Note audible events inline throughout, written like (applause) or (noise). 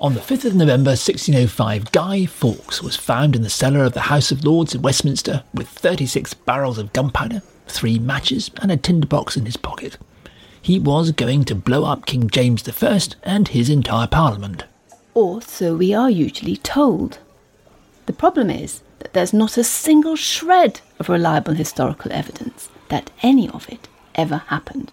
On the 5th of November 1605, Guy Fawkes was found in the cellar of the House of Lords in Westminster with 36 barrels of gunpowder, three matches, and a tinderbox in his pocket. He was going to blow up King James I and his entire parliament. Or so we are usually told. The problem is that there's not a single shred of reliable historical evidence that any of it ever happened.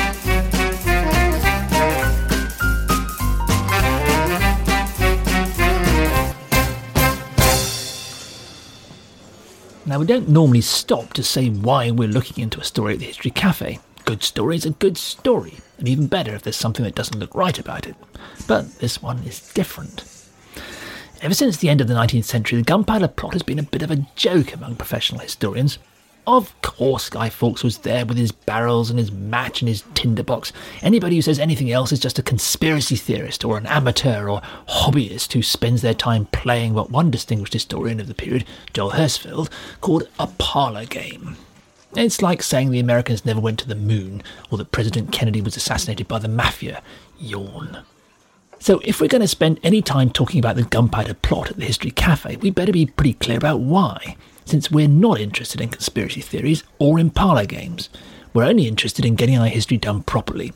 Now, we don't normally stop to say why we're looking into a story at the History Cafe. Good story is a good story, and even better if there's something that doesn't look right about it. But this one is different. Ever since the end of the 19th century, the gunpowder plot has been a bit of a joke among professional historians, of course, Guy Fawkes was there with his barrels and his match and his tinderbox. Anybody who says anything else is just a conspiracy theorist or an amateur or hobbyist who spends their time playing what one distinguished historian of the period, Joel Hurstfield, called a parlor game. It's like saying the Americans never went to the moon or that President Kennedy was assassinated by the mafia. Yawn. So, if we're going to spend any time talking about the gunpowder plot at the History Cafe, we better be pretty clear about why since we're not interested in conspiracy theories or in parlour games. We're only interested in getting our history done properly.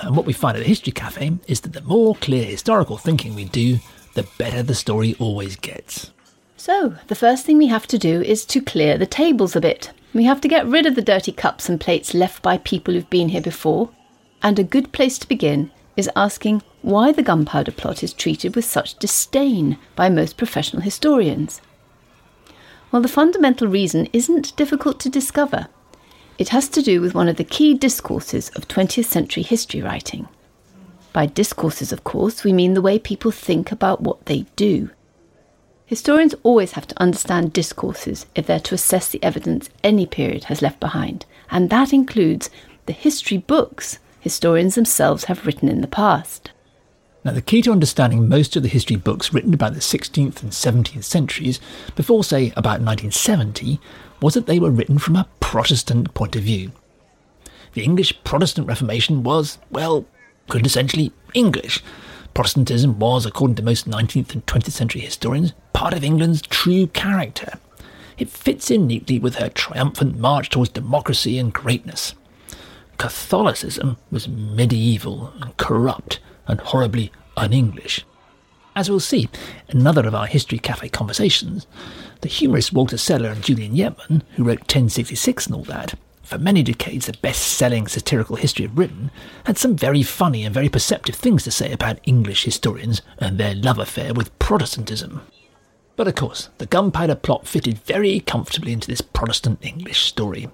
And what we find at the History Cafe is that the more clear historical thinking we do, the better the story always gets. So, the first thing we have to do is to clear the tables a bit. We have to get rid of the dirty cups and plates left by people who've been here before. And a good place to begin is asking why the gunpowder plot is treated with such disdain by most professional historians. Well, the fundamental reason isn't difficult to discover. It has to do with one of the key discourses of 20th century history writing. By discourses, of course, we mean the way people think about what they do. Historians always have to understand discourses if they're to assess the evidence any period has left behind, and that includes the history books historians themselves have written in the past. Now, the key to understanding most of the history books written about the 16th and 17th centuries, before, say, about 1970, was that they were written from a Protestant point of view. The English Protestant Reformation was, well, quintessentially English. Protestantism was, according to most 19th and 20th century historians, part of England's true character. It fits in neatly with her triumphant march towards democracy and greatness. Catholicism was medieval and corrupt and horribly un English. As we'll see in another of our History Cafe conversations, the humorists Walter Sellar and Julian Yeatman, who wrote 1066 and all that, for many decades the best selling satirical history of Britain, had some very funny and very perceptive things to say about English historians and their love affair with Protestantism. But of course, the gunpowder plot fitted very comfortably into this Protestant English story.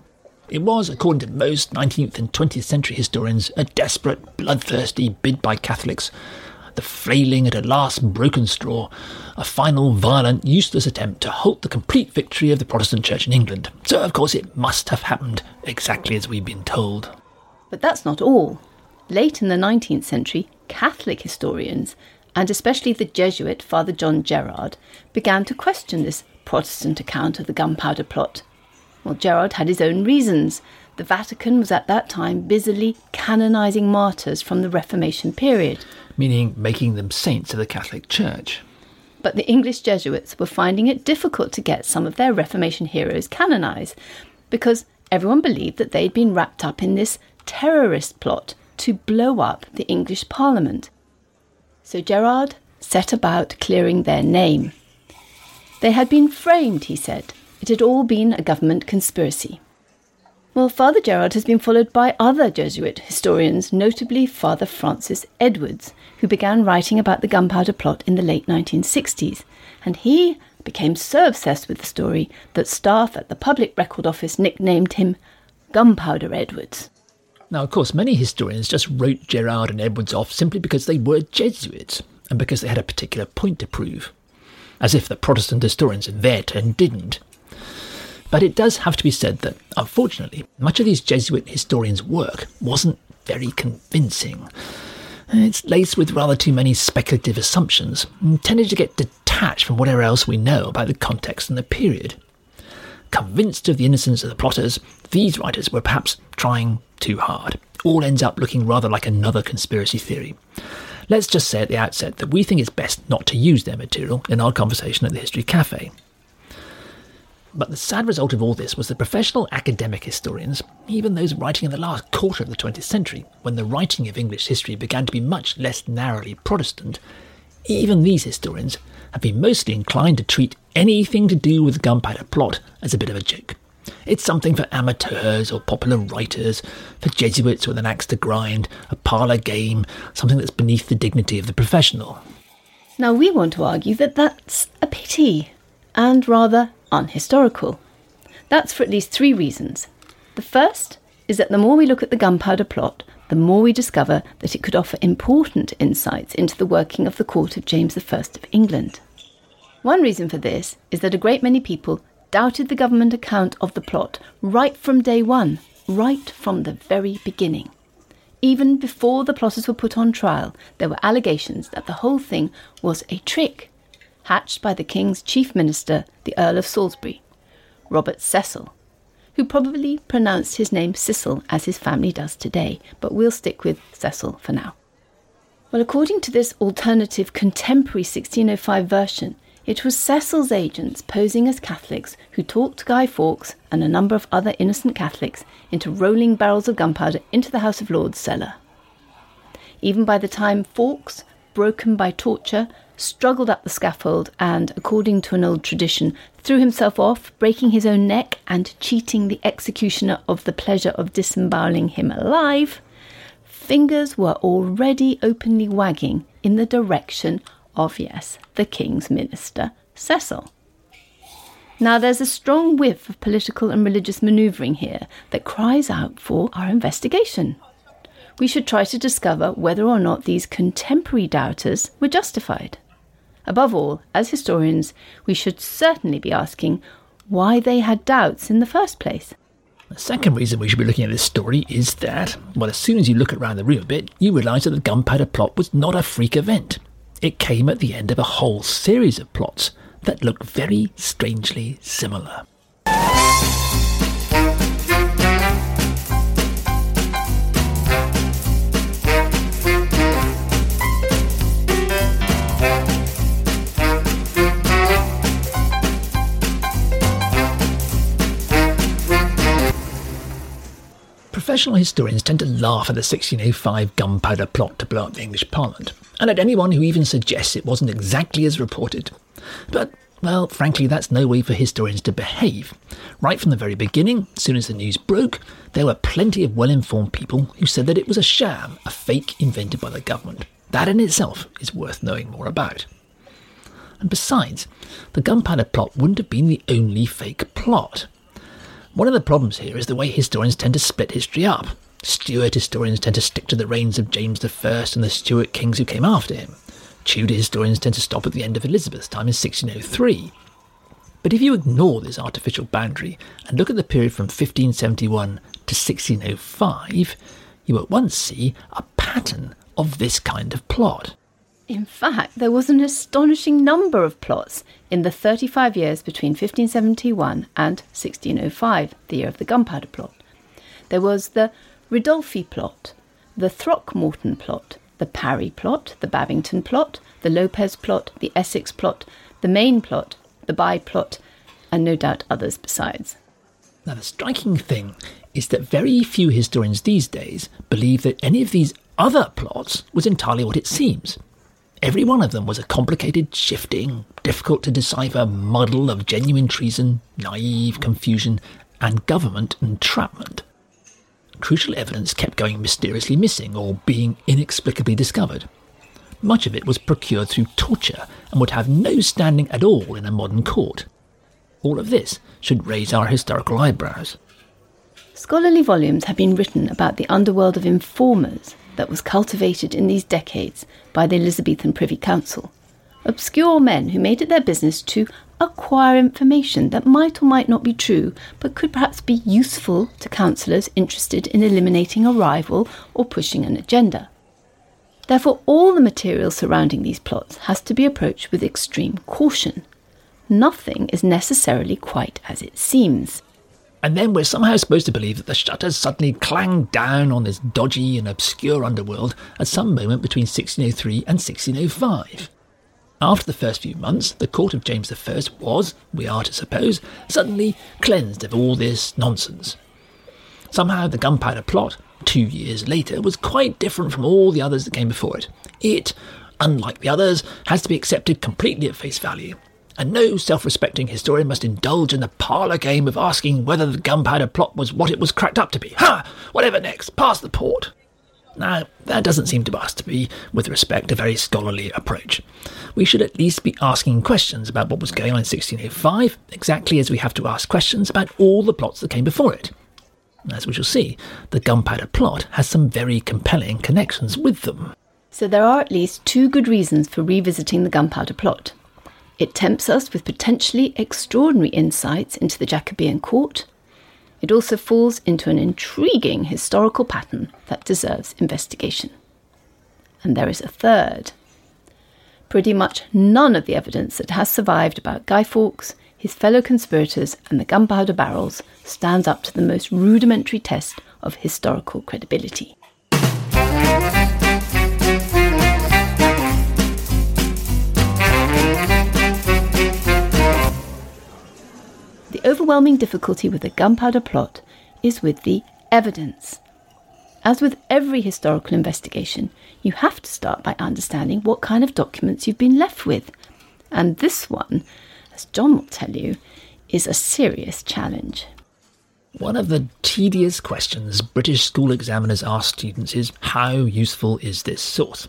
It was, according to most 19th and 20th century historians, a desperate, bloodthirsty bid by Catholics, the flailing at a last broken straw, a final violent, useless attempt to halt the complete victory of the Protestant Church in England. So, of course, it must have happened exactly as we've been told. But that's not all. Late in the 19th century, Catholic historians, and especially the Jesuit Father John Gerard, began to question this Protestant account of the gunpowder plot well, Gerard had his own reasons. The Vatican was at that time busily canonizing martyrs from the Reformation period. Meaning making them saints of the Catholic Church. But the English Jesuits were finding it difficult to get some of their Reformation heroes canonized because everyone believed that they'd been wrapped up in this terrorist plot to blow up the English Parliament. So Gerard set about clearing their name. They had been framed, he said, it had all been a government conspiracy. Well, Father Gerard has been followed by other Jesuit historians, notably Father Francis Edwards, who began writing about the gunpowder plot in the late 1960s, and he became so obsessed with the story that staff at the Public Record Office nicknamed him Gunpowder Edwards. Now, of course, many historians just wrote Gerard and Edwards off simply because they were Jesuits. and because they had a particular point to prove. As if the Protestant historians in their turn didn't. But it does have to be said that, unfortunately, much of these Jesuit historians' work wasn't very convincing. It's laced with rather too many speculative assumptions and tended to get detached from whatever else we know about the context and the period. Convinced of the innocence of the plotters, these writers were perhaps trying too hard. All ends up looking rather like another conspiracy theory. Let's just say at the outset that we think it's best not to use their material in our conversation at the History Cafe. But the sad result of all this was that professional academic historians, even those writing in the last quarter of the 20th century, when the writing of English history began to be much less narrowly Protestant, even these historians have been mostly inclined to treat anything to do with the gunpowder plot as a bit of a joke. It's something for amateurs or popular writers, for Jesuits with an axe to grind, a parlour game, something that's beneath the dignity of the professional. Now, we want to argue that that's a pity and rather unhistorical. That's for at least three reasons. The first is that the more we look at the gunpowder plot, the more we discover that it could offer important insights into the working of the court of James I of England. One reason for this is that a great many people doubted the government account of the plot right from day one, right from the very beginning. Even before the plotters were put on trial, there were allegations that the whole thing was a trick, hatched by the King's chief minister, the Earl of Salisbury, Robert Cecil, who probably pronounced his name Cecil as his family does today, but we'll stick with Cecil for now. Well, according to this alternative contemporary 1605 version, it was Cecil's agents posing as Catholics who talked Guy Fawkes and a number of other innocent Catholics into rolling barrels of gunpowder into the House of Lords cellar. Even by the time Fawkes, broken by torture, struggled up the scaffold and, according to an old tradition, threw himself off, breaking his own neck and cheating the executioner of the pleasure of disemboweling him alive, fingers were already openly wagging in the direction of, yes, the King's Minister, Cecil. Now, there's a strong whiff of political and religious manoeuvring here that cries out for our investigation. We should try to discover whether or not these contemporary doubters were justified. Above all, as historians, we should certainly be asking why they had doubts in the first place. The second reason we should be looking at this story is that, well, as soon as you look around the room a bit, you realise that the gunpowder plot was not a freak event. It came at the end of a whole series of plots that looked very strangely similar. Professional historians tend to laugh at the 1605 gunpowder plot to blow up the English Parliament, and at anyone who even suggests it wasn't exactly as reported. But, well, frankly, that's no way for historians to behave. Right from the very beginning, as soon as the news broke, there were plenty of well informed people who said that it was a sham, a fake invented by the government. That in itself is worth knowing more about. And besides, the gunpowder plot wouldn't have been the only fake plot. One of the problems here is the way historians tend to split history up. Stuart historians tend to stick to the reigns of James I and the Stuart kings who came after him. Tudor historians tend to stop at the end of Elizabeth's time in 1603. But if you ignore this artificial boundary and look at the period from 1571 to 1605, you at once see a pattern of this kind of plot. In fact, there was an astonishing number of plots in the 35 years between 1571 and 1605, the year of the Gunpowder Plot. There was the Ridolfi plot, the Throckmorton plot, the Parry plot, the Babington plot, the Lopez plot, the Essex plot, the Main plot, the Bye plot, and no doubt others besides. Now, the striking thing is that very few historians these days believe that any of these other plots was entirely what it seems. Every one of them was a complicated, shifting, difficult to decipher muddle of genuine treason, naive confusion, and government entrapment. Crucial evidence kept going mysteriously missing or being inexplicably discovered. Much of it was procured through torture and would have no standing at all in a modern court. All of this should raise our historical eyebrows. Scholarly volumes have been written about the underworld of informers that was cultivated in these decades by the Elizabethan Privy Council. Obscure men who made it their business to acquire information that might or might not be true, but could perhaps be useful to councillors interested in eliminating a rival or pushing an agenda. Therefore, all the material surrounding these plots has to be approached with extreme caution. Nothing is necessarily quite as it seems. And then we're somehow supposed to believe that the shutters suddenly clanged down on this dodgy and obscure underworld at some moment between 1603 and 1605. After the first few months, the court of James I was, we are to suppose, suddenly cleansed of all this nonsense. Somehow the gunpowder plot, two years later, was quite different from all the others that came before it. It, unlike the others, has to be accepted completely at face value. And no self respecting historian must indulge in the parlour game of asking whether the gunpowder plot was what it was cracked up to be. Ha! Whatever next, pass the port. Now, that doesn't seem to us to be, with respect, a very scholarly approach. We should at least be asking questions about what was going on in 1605, exactly as we have to ask questions about all the plots that came before it. As we shall see, the gunpowder plot has some very compelling connections with them. So there are at least two good reasons for revisiting the gunpowder plot. It tempts us with potentially extraordinary insights into the Jacobean court, it also falls into an intriguing historical pattern that deserves investigation. And there is a third. Pretty much none of the evidence that has survived about Guy Fawkes, his fellow conspirators, and the gunpowder barrels stands up to the most rudimentary test of historical credibility. Overwhelming difficulty with the gunpowder plot is with the evidence. As with every historical investigation, you have to start by understanding what kind of documents you've been left with. And this one, as John will tell you, is a serious challenge. One of the tedious questions British school examiners ask students is how useful is this source?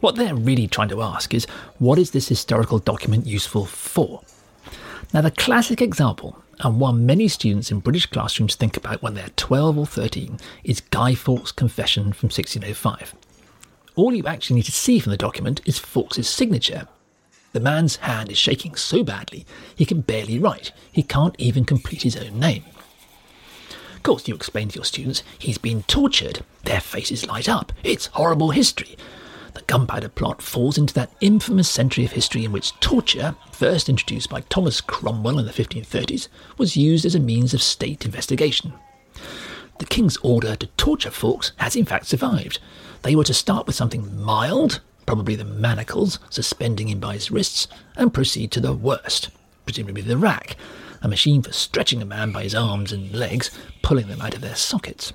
What they're really trying to ask is what is this historical document useful for? Now, the classic example, and one many students in British classrooms think about when they're 12 or 13, is Guy Fawkes' confession from 1605. All you actually need to see from the document is Fawkes' signature. The man's hand is shaking so badly he can barely write. He can't even complete his own name. Of course, you explain to your students he's been tortured. Their faces light up. It's horrible history. The gunpowder plot falls into that infamous century of history in which torture, first introduced by Thomas Cromwell in the 1530s, was used as a means of state investigation. The king's order to torture Fawkes has in fact survived. They were to start with something mild, probably the manacles, suspending him by his wrists, and proceed to the worst, presumably the rack, a machine for stretching a man by his arms and legs, pulling them out of their sockets.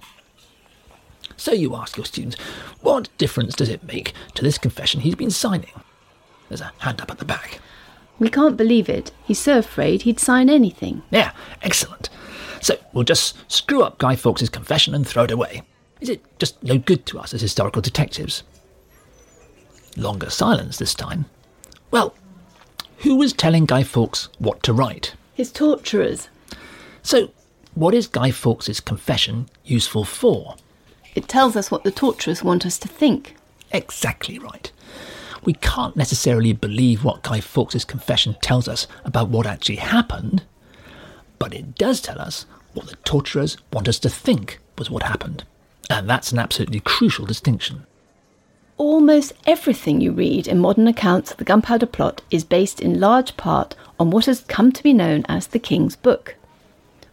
So you ask your students, what difference does it make to this confession he's been signing? There's a hand up at the back. We can't believe it. He's so afraid he'd sign anything. Yeah, excellent. So we'll just screw up Guy Fawkes' confession and throw it away. Is it just no good to us as historical detectives? Longer silence this time. Well, who was telling Guy Fawkes what to write? His torturers. So, what is Guy Fawkes' confession useful for? It tells us what the torturers want us to think. Exactly right. We can't necessarily believe what Guy Fawkes' confession tells us about what actually happened, but it does tell us what the torturers want us to think was what happened. And that's an absolutely crucial distinction. Almost everything you read in modern accounts of the Gunpowder Plot is based in large part on what has come to be known as the King's Book.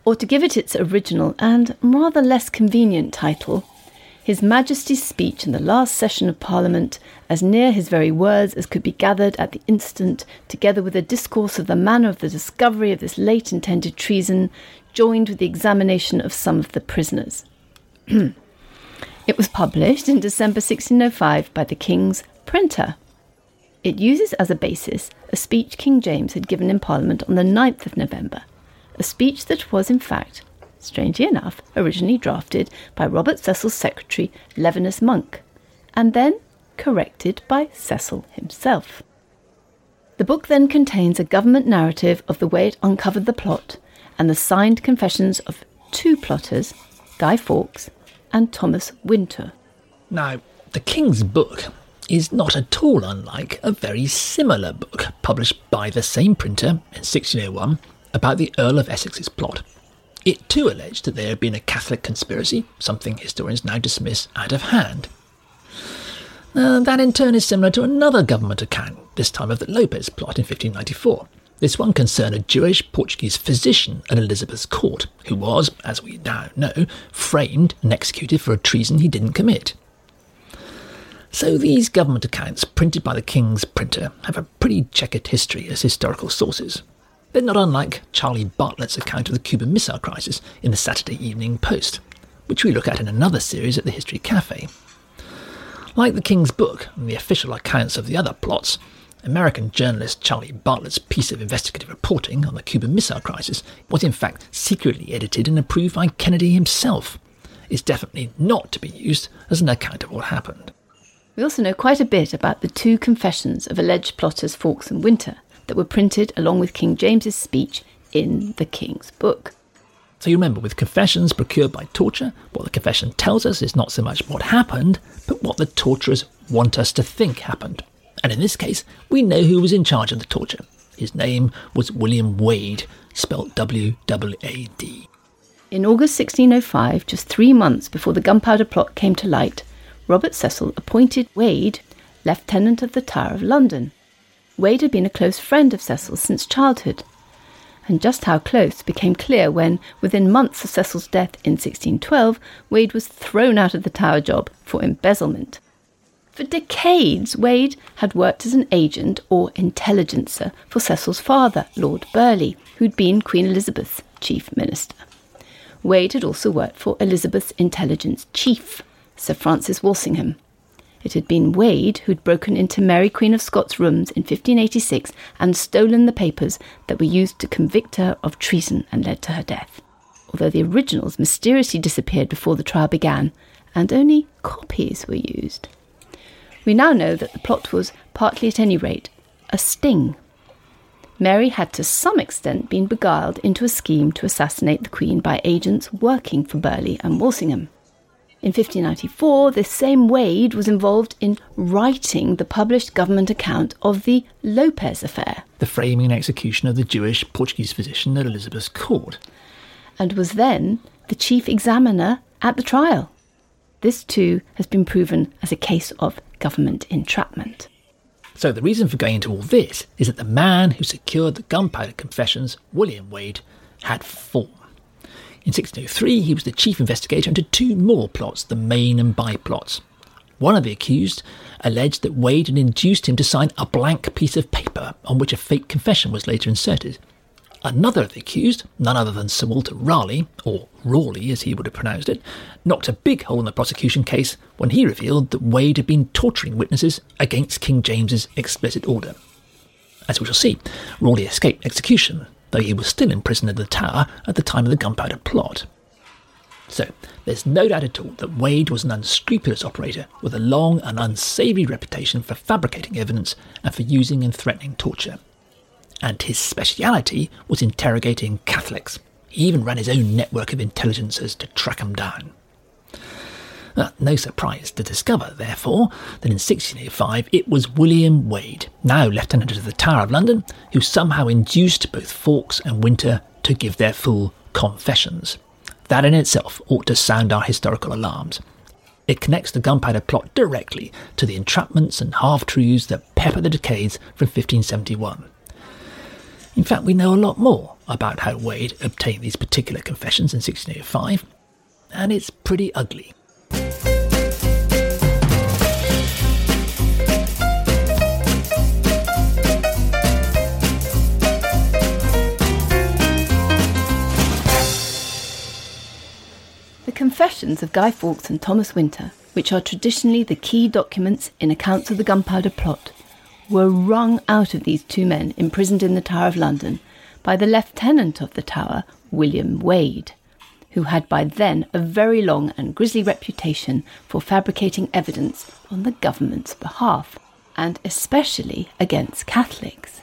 Or to give it its original and rather less convenient title, his Majesty's speech in the last session of Parliament, as near his very words as could be gathered at the instant, together with a discourse of the manner of the discovery of this late intended treason, joined with the examination of some of the prisoners. (clears throat) it was published in December 1605 by the King's printer. It uses as a basis a speech King James had given in Parliament on the 9th of November, a speech that was, in fact, strangely enough, originally drafted by Robert Cecil's secretary, Levinus Munck, and then corrected by Cecil himself. The book then contains a government narrative of the way it uncovered the plot and the signed confessions of two plotters, Guy Fawkes and Thomas Winter. Now, The King's Book is not at all unlike a very similar book published by the same printer in 1601 about the Earl of Essex's plot. It too alleged that there had been a Catholic conspiracy, something historians now dismiss out of hand. That in turn is similar to another government account, this time of the Lopez plot in 1594. This one concerned a Jewish Portuguese physician at Elizabeth's court, who was, as we now know, framed and executed for a treason he didn't commit. So these government accounts, printed by the King's printer, have a pretty checkered history as historical sources. They're not unlike Charlie Bartlett's account of the Cuban Missile Crisis in the Saturday Evening Post, which we look at in another series at the History Cafe. Like the King's book and the official accounts of the other plots, American journalist Charlie Bartlett's piece of investigative reporting on the Cuban Missile Crisis was in fact secretly edited and approved by Kennedy himself. It's definitely not to be used as an account of what happened. We also know quite a bit about the two confessions of alleged plotters Fawkes and Winter that were printed along with King James's speech in the King's Book. So you remember, with confessions procured by torture, what the confession tells us is not so much what happened, but what the torturers want us to think happened. And in this case, we know who was in charge of the torture. His name was William Wade, spelt W W A D. In August 1605, just three months before the gunpowder plot came to light, Robert Cecil appointed Wade Lieutenant of the Tower of London. Wade had been a close friend of Cecil's since childhood, and just how close became clear when, within months of Cecil's death in 1612, Wade was thrown out of the Tower job for embezzlement. For decades, Wade had worked as an agent or intelligencer for Cecil's father, Lord Burleigh, who'd been Queen Elizabeth's chief minister. Wade had also worked for Elizabeth's intelligence chief, Sir Francis Walsingham. It had been Wade who'd broken into Mary Queen of Scots' rooms in 1586 and stolen the papers that were used to convict her of treason and led to her death. Although the originals mysteriously disappeared before the trial began, and only copies were used. We now know that the plot was, partly at any rate, a sting. Mary had to some extent been beguiled into a scheme to assassinate the Queen by agents working for Burleigh and Walsingham. In 1594, this same Wade was involved in writing the published government account of the Lopez affair. The framing and execution of the Jewish Portuguese physician at Elizabeth's court. And was then the chief examiner at the trial. This too has been proven as a case of government entrapment. So the reason for going into all this is that the man who secured the gunpowder confessions, William Wade, had form. In 1603, he was the chief investigator into two more plots, the main and Bye plots. One of the accused alleged that Wade had induced him to sign a blank piece of paper on which a fake confession was later inserted. Another of the accused, none other than Sir Walter Raleigh, or Rawley as he would have pronounced it, knocked a big hole in the prosecution case when he revealed that Wade had been torturing witnesses against King James's explicit order. As we shall see, Raleigh escaped execution, though he was still imprisoned in the Tower at the time of the gunpowder plot. So, there's no doubt at all that Wade was an unscrupulous operator with a long and unsavoury reputation for fabricating evidence and for using and threatening torture. And his speciality was interrogating Catholics. He even ran his own network of intelligencers to track them down. No surprise to discover, therefore, that in 1605 it was William Wade, now Lieutenant of the Tower of London, who somehow induced both Fawkes and Winter to give their full confessions. That in itself ought to sound our historical alarms. It connects the gunpowder plot directly to the entrapments and half truths that pepper the decades from 1571. In fact, we know a lot more about how Wade obtained these particular confessions in 1605, and it's pretty ugly. Confessions of Guy Fawkes and Thomas Winter, which are traditionally the key documents in accounts of the gunpowder plot, were wrung out of these two men imprisoned in the Tower of London by the Lieutenant of the Tower, William Wade who had by then a very long and grisly reputation for fabricating evidence on the government's behalf, and especially against Catholics.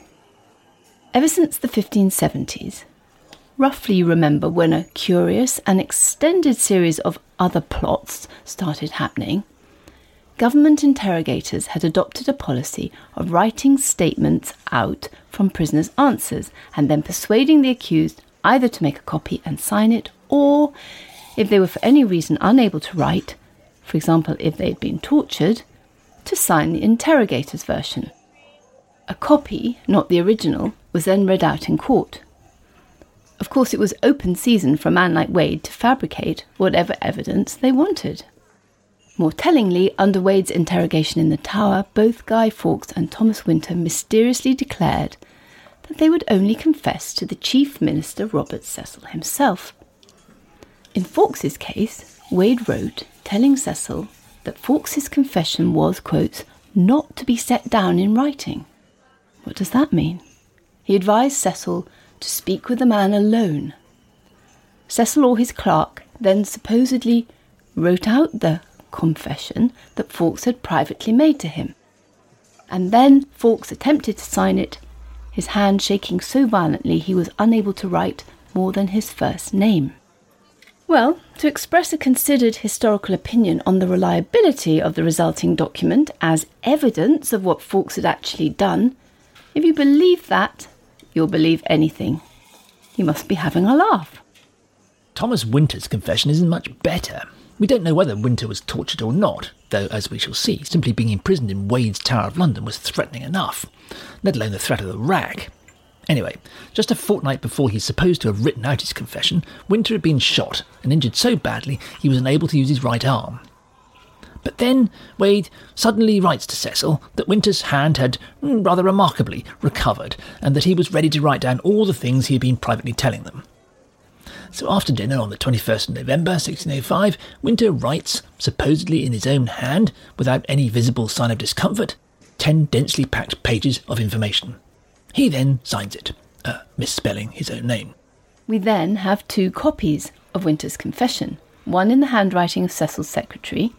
Ever since the 1570s, roughly remember when a curious and extended series of other plots started happening, government interrogators had adopted a policy of writing statements out from prisoners' answers and then persuading the accused either to make a copy and sign it or, if they were for any reason unable to write, for example, if they had been tortured, to sign the interrogator's version. A copy, not the original, was then read out in court. Of course, it was open season for a man like Wade to fabricate whatever evidence they wanted. More tellingly, under Wade's interrogation in the Tower, both Guy Fawkes and Thomas Winter mysteriously declared that they would only confess to the Chief Minister Robert Cecil himself. In Fawkes's case, Wade wrote telling Cecil that Fawkes's confession was, quote, not to be set down in writing. What does that mean? He advised Cecil to speak with the man alone. Cecil or his clerk then supposedly wrote out the confession that Fawkes had privately made to him. And then Fawkes attempted to sign it, his hand shaking so violently he was unable to write more than his first name. Well, to express a considered historical opinion on the reliability of the resulting document as evidence of what Fawkes had actually done, if you believe that, you'll believe anything. You must be having a laugh. Thomas Winter's confession isn't much better. We don't know whether Winter was tortured or not, though, as we shall see, simply being imprisoned in Wade's Tower of London was threatening enough, let alone the threat of the rack. Anyway, just a fortnight before he's supposed to have written out his confession, Winter had been shot and injured so badly he was unable to use his right arm. But then Wade suddenly writes to Cecil that Winter's hand had mm, rather remarkably recovered and that he was ready to write down all the things he had been privately telling them. So after dinner on the 21st of November 1605, Winter writes, supposedly in his own hand, without any visible sign of discomfort, ten densely packed pages of information. He then signs it, uh, misspelling his own name. We then have two copies of Winter's confession, one in the handwriting of Cecil's secretary,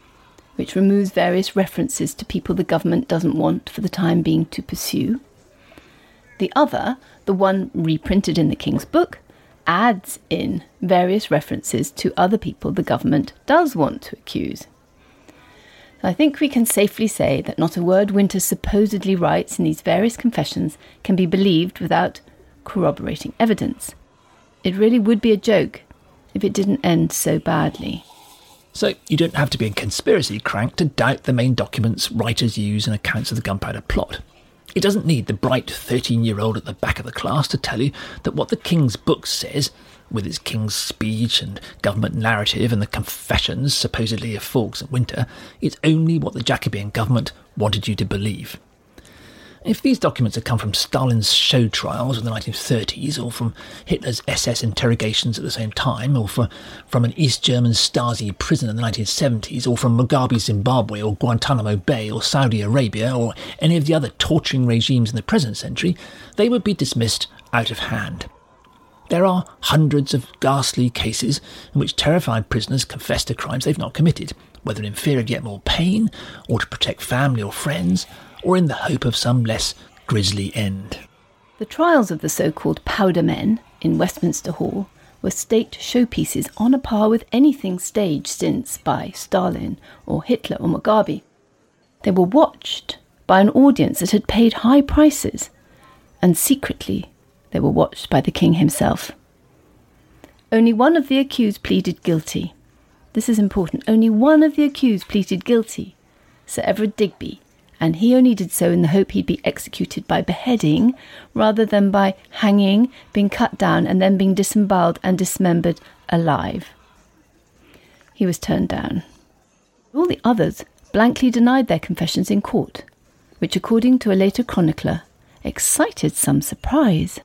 which removes various references to people the government doesn't want for the time being to pursue. The other, the one reprinted in the King's Book, adds in various references to other people the government does want to accuse. I think we can safely say that not a word Winter supposedly writes in these various confessions can be believed without corroborating evidence. It really would be a joke if it didn't end so badly. So you don't have to be a conspiracy crank to doubt the main documents writers use in accounts of the gunpowder plot. It doesn't need the bright 13 year old at the back of the class to tell you that what the King's book says, with its King's speech and government narrative and the confessions, supposedly of Fawkes and Winter, is only what the Jacobean government wanted you to believe. If these documents had come from Stalin's show trials in the 1930s, or from Hitler's SS interrogations at the same time, or for, from an East German Stasi prison in the 1970s, or from Mugabe Zimbabwe, or Guantanamo Bay, or Saudi Arabia, or any of the other torturing regimes in the present century, they would be dismissed out of hand. There are hundreds of ghastly cases in which terrified prisoners confess to crimes they've not committed, whether in fear of yet more pain, or to protect family or friends, or in the hope of some less grisly end. The trials of the so called powder men in Westminster Hall were state showpieces on a par with anything staged since by Stalin or Hitler or Mugabe. They were watched by an audience that had paid high prices, and secretly they were watched by the king himself. Only one of the accused pleaded guilty. This is important. Only one of the accused pleaded guilty, Sir Everard Digby, and he only did so in the hope he'd be executed by beheading rather than by hanging, being cut down, and then being disemboweled and dismembered alive. He was turned down. All the others blankly denied their confessions in court, which, according to a later chronicler, excited some surprise.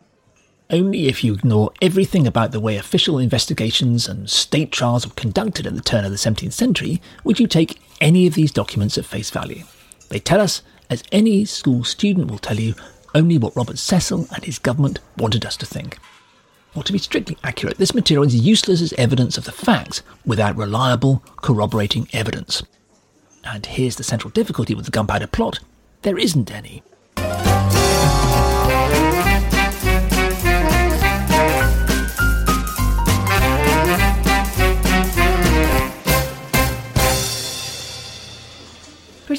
Only if you ignore everything about the way official investigations and state trials were conducted at the turn of the 17th century would you take any of these documents at face value. They tell us, as any school student will tell you, only what Robert Cecil and his government wanted us to think. Or to be strictly accurate, this material is useless as evidence of the facts without reliable, corroborating evidence. And here's the central difficulty with the gunpowder plot there isn't any.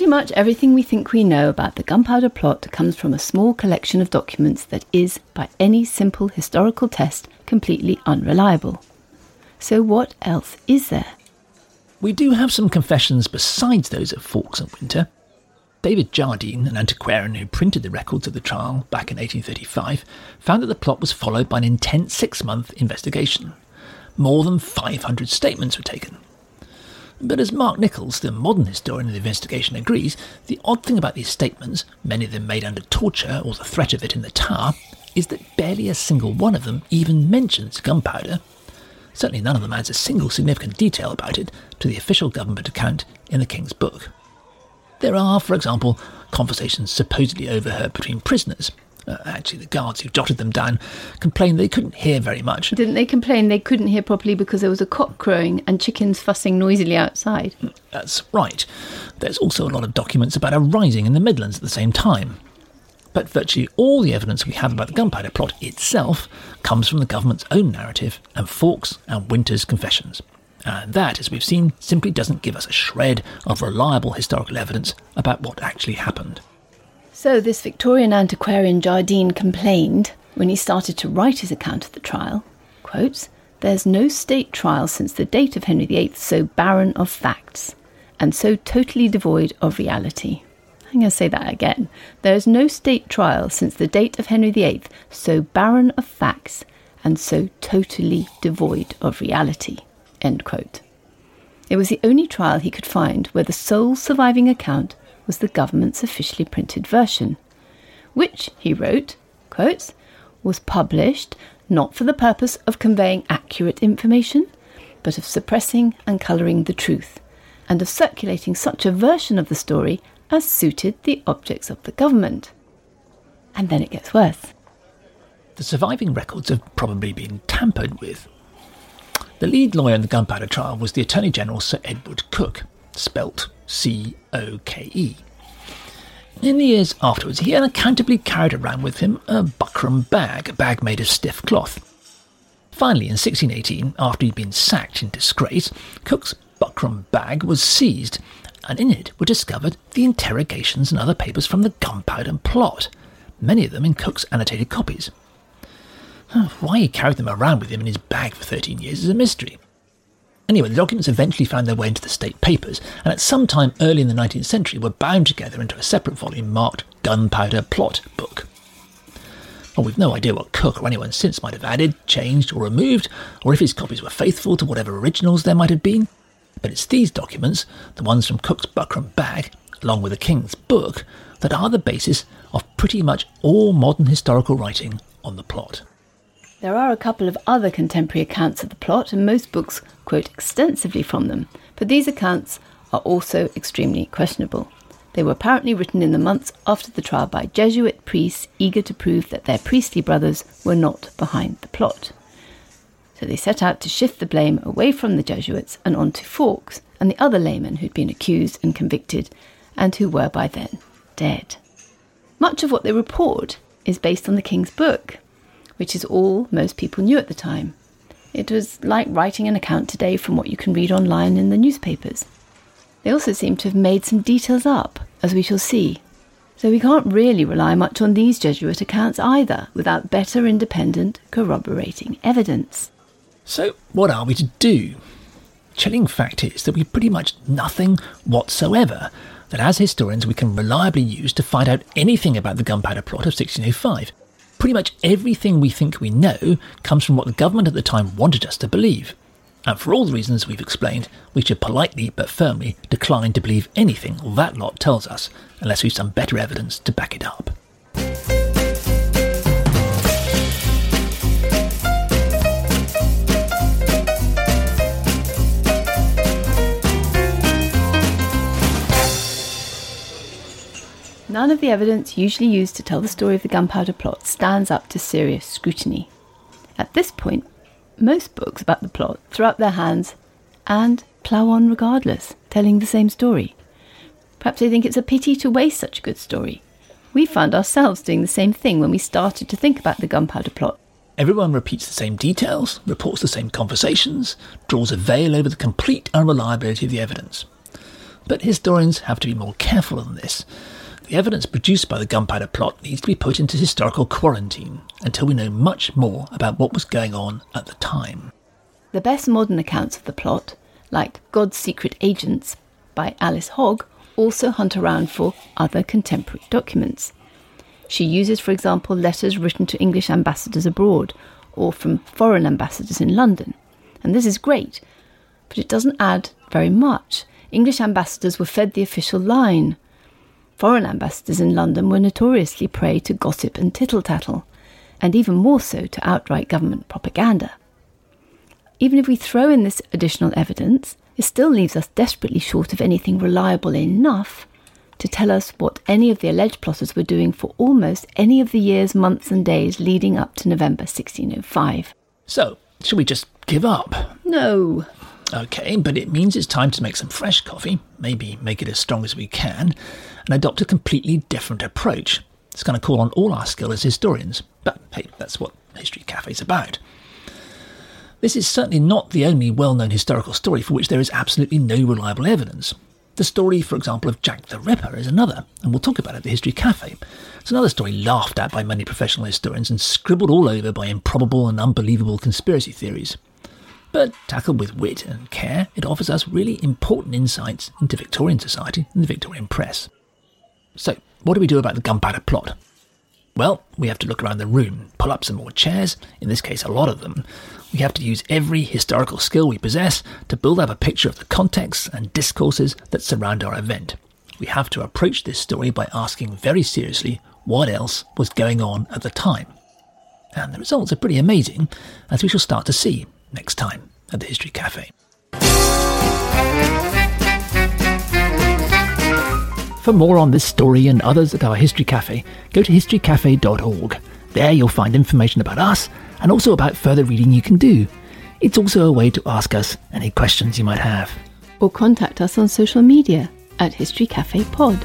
Much everything we think we know about the gunpowder plot comes from a small collection of documents that is, by any simple historical test, completely unreliable. So, what else is there? We do have some confessions besides those of Fawkes and Winter. David Jardine, an antiquarian who printed the records of the trial back in 1835, found that the plot was followed by an intense six month investigation. More than 500 statements were taken. But as Mark Nicholls, the modern historian of the investigation, agrees, the odd thing about these statements, many of them made under torture or the threat of it in the Tower, is that barely a single one of them even mentions gunpowder. Certainly none of them adds a single significant detail about it to the official government account in the King's Book. There are, for example, conversations supposedly overheard between prisoners, uh, actually, the guards who jotted them down complained they couldn't hear very much. Didn't they complain they couldn't hear properly because there was a cock crowing and chickens fussing noisily outside? That's right. There's also a lot of documents about a rising in the Midlands at the same time. But virtually all the evidence we have about the gunpowder plot itself comes from the government's own narrative and Fawkes and Winter's confessions. And that, as we've seen, simply doesn't give us a shred of reliable historical evidence about what actually happened. So, this Victorian antiquarian Jardine complained when he started to write his account of the trial, quotes, There's no state trial since the date of Henry VIII so barren of facts and so totally devoid of reality. I'm going to say that again. There is no state trial since the date of Henry VIII so barren of facts and so totally devoid of reality. End quote. It was the only trial he could find where the sole surviving account was the government's officially printed version, which, he wrote, quotes, was published not for the purpose of conveying accurate information, but of suppressing and colouring the truth, and of circulating such a version of the story as suited the objects of the government. And then it gets worse. The surviving records have probably been tampered with. The lead lawyer in the gunpowder trial was the Attorney General Sir Edward Coke, spelt C O K E. In the years afterwards, he unaccountably carried around with him a buckram bag, a bag made of stiff cloth. Finally, in 1618, after he'd been sacked in disgrace, Coke's buckram bag was seized, and in it were discovered the interrogations and other papers from the gunpowder plot, many of them in Coke's annotated copies. Why he carried them around with him in his bag for 13 years is a mystery. Anyway, the documents eventually found their way into the state papers, and at some time early in the 19th century were bound together into a separate volume marked Gunpowder Plot Book. Well, we've no idea what Coke or anyone since might have added, changed, or removed, or if his copies were faithful to whatever originals there might have been. But it's these documents, the ones from Coke's buckram bag, along with the King's book, that are the basis of pretty much all modern historical writing on the plot. There are a couple of other contemporary accounts of the plot, and most books quote extensively from them, but these accounts are also extremely questionable. They were apparently written in the months after the trial by Jesuit priests eager to prove that their priestly brothers were not behind the plot. So they set out to shift the blame away from the Jesuits and onto Fawkes and the other laymen who'd been accused and convicted and who were by then dead. Much of what they report is based on the King's Book, which is all most people knew at the time. It was like writing an account today from what you can read online in the newspapers. They also seem to have made some details up, as we shall see. So we can't really rely much on these Jesuit accounts either, without better independent corroborating evidence. So, what are we to do? Chilling fact is that we've pretty much nothing whatsoever that as historians we can reliably use to find out anything about the gunpowder plot of 1605 pretty much everything we think we know comes from what the government at the time wanted us to believe. And for all the reasons we've explained, we should politely but firmly decline to believe anything that lot tells us, unless we've some better evidence to back it up. None of the evidence usually used to tell the story of the gunpowder plot stands up to serious scrutiny. At this point, most books about the plot throw up their hands and plough on regardless, telling the same story. Perhaps they think it's a pity to waste such a good story. We found ourselves doing the same thing when we started to think about the gunpowder plot. Everyone repeats the same details, reports the same conversations, draws a veil over the complete unreliability of the evidence. But historians have to be more careful than this. The evidence produced by the gunpowder plot needs to be put into historical quarantine until we know much more about what was going on at the time. The best modern accounts of the plot, like God's Secret Agents by Alice Hogge, also hunt around for other contemporary documents. She uses, for example, letters written to English ambassadors abroad or from foreign ambassadors in London. And this is great, but it doesn't add very much. English ambassadors were fed the official line. Foreign ambassadors in London were notoriously prey to gossip and tittle tattle, and even more so to outright government propaganda. Even if we throw in this additional evidence, it still leaves us desperately short of anything reliable enough to tell us what any of the alleged plotters were doing for almost any of the years, months, and days leading up to November 1605. So, should we just give up? No. Okay, but it means it's time to make some fresh coffee, maybe make it as strong as we can, and adopt a completely different approach. It's going to call on all our skill as historians, but hey, that's what History Cafe's about. This is certainly not the only well known historical story for which there is absolutely no reliable evidence. The story, for example, of Jack the Ripper is another, and we'll talk about it at the History Cafe. It's another story laughed at by many professional historians and scribbled all over by improbable and unbelievable conspiracy theories. But tackled with wit and care, it offers us really important insights into Victorian society and the Victorian press. So, what do we do about the gunpowder plot? Well, we have to look around the room, pull up some more chairs, in this case a lot of them. We have to use every historical skill we possess to build up a picture of the contexts and discourses that surround our event. We have to approach this story by asking very seriously what else was going on at the time. And the results are pretty amazing, as we shall start to see next time at the History Cafe. For more on this story and others at our History Cafe, go to historycafe.org. There you'll find information about us and also about further reading you can do. It's also a way to ask us any questions you might have. Or contact us on social media at History Cafe Pod.